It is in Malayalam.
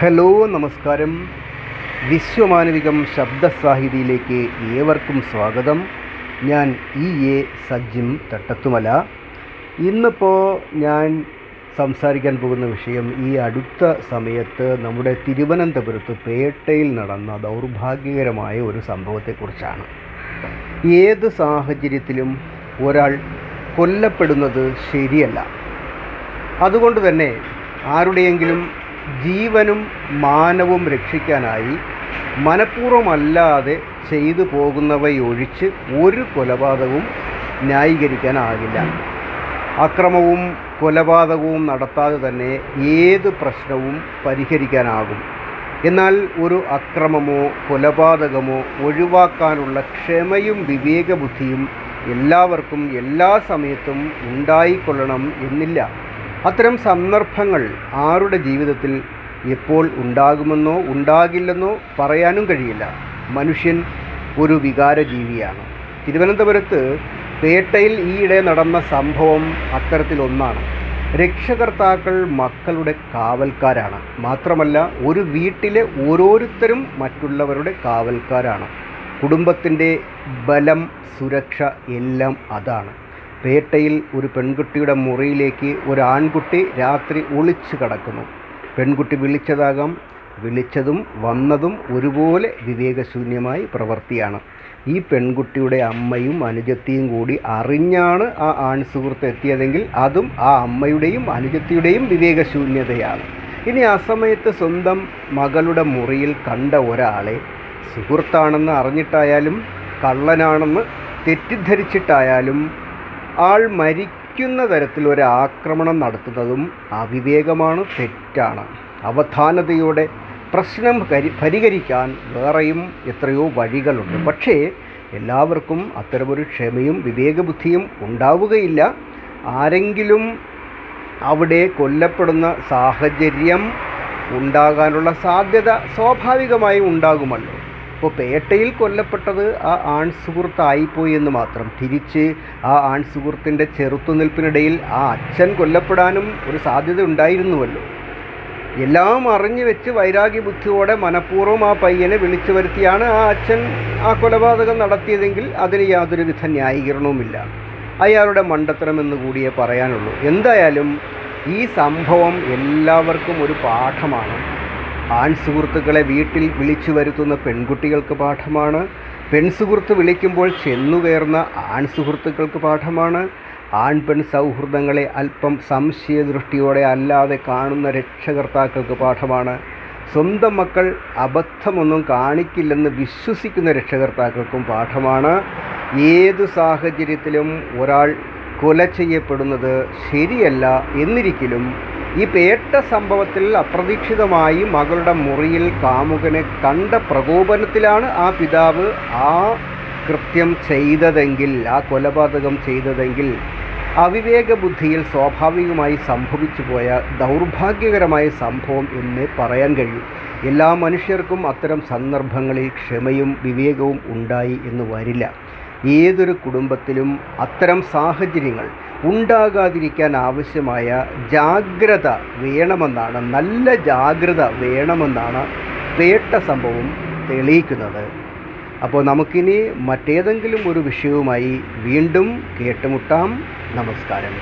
ഹലോ നമസ്കാരം. വിശ്വമാനവികം ശബ്ദസാഹിതിയിലേക്ക് ഏവർക്കും സ്വാഗതം. ഞാൻ ഇ എ സജിം തട്ടത്തുമല. ഇന്നിപ്പോൾ ഞാൻ സംസാരിക്കാൻ പോകുന്ന വിഷയം ഈ അടുത്ത സമയത്ത് നമ്മുടെ തിരുവനന്തപുരത്ത് പേട്ടയിൽ നടന്ന ദൗർഭാഗ്യകരമായ ഒരു സംഭവത്തെക്കുറിച്ചാണ്. ഏത് സാഹചര്യത്തിലും ഒരാൾ കൊല്ലപ്പെടുന്നത് ശരിയല്ല. അതുകൊണ്ട് തന്നെ ആരുടെയെങ്കിലും ജീവനും മാനവും രക്ഷിക്കാനായി മനഃപൂർവമല്ലാതെ ചെയ്തു പോകുന്നവയൊഴിച്ച് ഒരു കൊലപാതകവും ന്യായീകരിക്കാനാകില്ല. അക്രമവും കൊലപാതകവും നടത്താതെ തന്നെ ഏത് പ്രശ്നവും പരിഹരിക്കാനാകും. എന്നാൽ ഒരു അക്രമമോ കൊലപാതകമോ ഒഴിവാക്കാനുള്ള ക്ഷമയും വിവേകബുദ്ധിയും എല്ലാവർക്കും എല്ലാ സമയത്തും ഉണ്ടായിക്കൊള്ളണം എന്നില്ല. അത്തരം സന്ദർഭങ്ങൾ ആരുടെ ജീവിതത്തിൽ എപ്പോൾ ഉണ്ടാകുമെന്നോ ഉണ്ടാകില്ലെന്നോ പറയാനും കഴിയില്ല. മനുഷ്യൻ ഒരു വികാരജീവിയാണ്. തിരുവനന്തപുരത്ത് പേട്ടയിൽ ഈയിടെ നടന്ന സംഭവം അത്തരത്തിലൊന്നാണ്. രക്ഷകർത്താക്കൾ മക്കളുടെ കാവൽക്കാരാണ്. മാത്രമല്ല ഒരു വീട്ടിലെ ഓരോരുത്തരും മറ്റുള്ളവരുടെ കാവൽക്കാരാണ്. കുടുംബത്തിന്റെ ബലം സുരക്ഷ എല്ലാം അതാണ്. പേട്ടയിൽ ഒരു പെൺകുട്ടിയുടെ മുറിയിലേക്ക് ഒരു ആൺകുട്ടി രാത്രി ഒളിച്ചു കടക്കുന്നു. പെൺകുട്ടി വിളിച്ചതാകാം. വിളിച്ചതും വന്നതും ഒരുപോലെ വിവേകശൂന്യമായി പ്രവൃത്തിയാണ് ഈ പെൺകുട്ടിയുടെ അമ്മയും അനുജത്തിയും കൂടി അറിഞ്ഞാണ് ആ ആൺ സുഹൃത്ത് എത്തിയതെങ്കിൽ അതും ആ അമ്മയുടെയും അനുജത്തിയുടെയും വിവേകശൂന്യതയാണ്. ഇനി ആ സമയത്ത് സ്വന്തം മകളുടെ മുറിയിൽ കണ്ട ഒരാളെ സുഹൃത്താണെന്ന് അറിഞ്ഞിട്ടായാലും കള്ളനാണെന്ന് തെറ്റിദ്ധരിച്ചിട്ടായാലും ആൾ മരിക്കുന്ന തരത്തിൽ ഒരു ആക്രമണം നടത്തുന്നതും അവിവേകമാണ് തെറ്റാണ്. അവധാനതയോടെ പ്രശ്നം കരി പരിഹരിക്കാൻ വേറെയും എത്രയോ വഴികളുണ്ട്. പക്ഷേ എല്ലാവർക്കും അത്തരമൊരു ക്ഷമയും വിവേകബുദ്ധിയും ഉണ്ടാവുകയില്ല. ആരെങ്കിലും അവിടെ കൊല്ലപ്പെടുന്ന സാഹചര്യം ഉണ്ടാകാനുള്ള സാധ്യത സ്വാഭാവികമായും ഉണ്ടാകുമല്ലോ. ഇപ്പോൾ പേട്ടയിൽ കൊല്ലപ്പെട്ടത് ആ ആൺ സുഹൃത്തായിപ്പോയി എന്ന് മാത്രം. തിരിച്ച് ആ ആൺ സുഹൃത്തിന്റെ ചെറുത്തുനിൽപ്പിനിടയിൽ ആ അച്ഛൻ കൊല്ലപ്പെടാനും ഒരു സാധ്യത ഉണ്ടായിരുന്നുവല്ലോ. എല്ലാം അറിഞ്ഞു വെച്ച് വൈരാഗ്യ ബുദ്ധിയോടെ മനഃപൂർവം ആ പയ്യനെ വിളിച്ചു വരുത്തിയാണ് ആ അച്ഛൻ ആ കൊലപാതകം നടത്തിയതെങ്കിൽ അതിന് യാതൊരുവിധ ന്യായീകരണവുമില്ല. അയാളുടെ മണ്ടത്തരമെന്ന് കൂടിയേ പറയാനുള്ളൂ. എന്തായാലും ഈ സംഭവം എല്ലാവർക്കും ഒരു പാഠമാണ്. ആൺ സുഹൃത്തുക്കളെ വീട്ടിൽ വിളിച്ചു വരുത്തുന്ന പെൺകുട്ടികൾക്ക് പാഠമാണ്. പെൺസുഹൃത്ത് വിളിക്കുമ്പോൾ ചെന്നുകയറുന്ന ആൺ സുഹൃത്തുക്കൾക്ക് പാഠമാണ്. ആൺ പെൺ സൗഹൃദങ്ങളെ അല്പം സംശയദൃഷ്ടിയോടെ അല്ലാതെ കാണുന്ന രക്ഷകർത്താക്കൾക്ക് പാഠമാണ്. സ്വന്തം മക്കൾ അബദ്ധമൊന്നും കാണിക്കില്ലെന്ന് വിശ്വസിക്കുന്ന രക്ഷകർത്താക്കൾക്കും പാഠമാണ്. ഏതു സാഹചര്യത്തിലും ഒരാൾ കൊല ചെയ്യപ്പെടുന്നത് ശരിയല്ല എന്നിരിക്കലും ഈ പേട്ട സംഭവത്തിൽ അപ്രതീക്ഷിതമായി മകളുടെ മുറിയിൽ കാമുകനെ കണ്ട പ്രകോപനത്തിലാണ് ആ പിതാവ് ആ കൃത്യം ചെയ്തതെങ്കിൽ ആ കൊലപാതകം ചെയ്തതെങ്കിൽ അവിവേക ബുദ്ധിയിൽ സ്വാഭാവികമായി സംഭവിച്ചു പോയ ദൗർഭാഗ്യകരമായ സംഭവം എന്ന് പറയാൻ കഴിയും. എല്ലാ മനുഷ്യർക്കും അത്തരം സന്ദർഭങ്ങളിൽ ക്ഷമയും വിവേകവും ഉണ്ടായി എന്ന് വരില്ല. ഏതൊരു കുടുംബത്തിലും അത്തരം സാഹചര്യങ്ങൾ ഉണ്ടാകാതിരിക്കാൻ ആവശ്യമായ ജാഗ്രത വേണമെന്നാണ് നല്ല ജാഗ്രത വേണമെന്നാണ് പേട്ട സംഭവം തെളിയിക്കുന്നത്. അപ്പോൾ നമുക്കിനി മറ്റേതെങ്കിലും ഒരു വിഷയവുമായി വീണ്ടും കേട്ടുമുട്ടാം. നമസ്കാരം.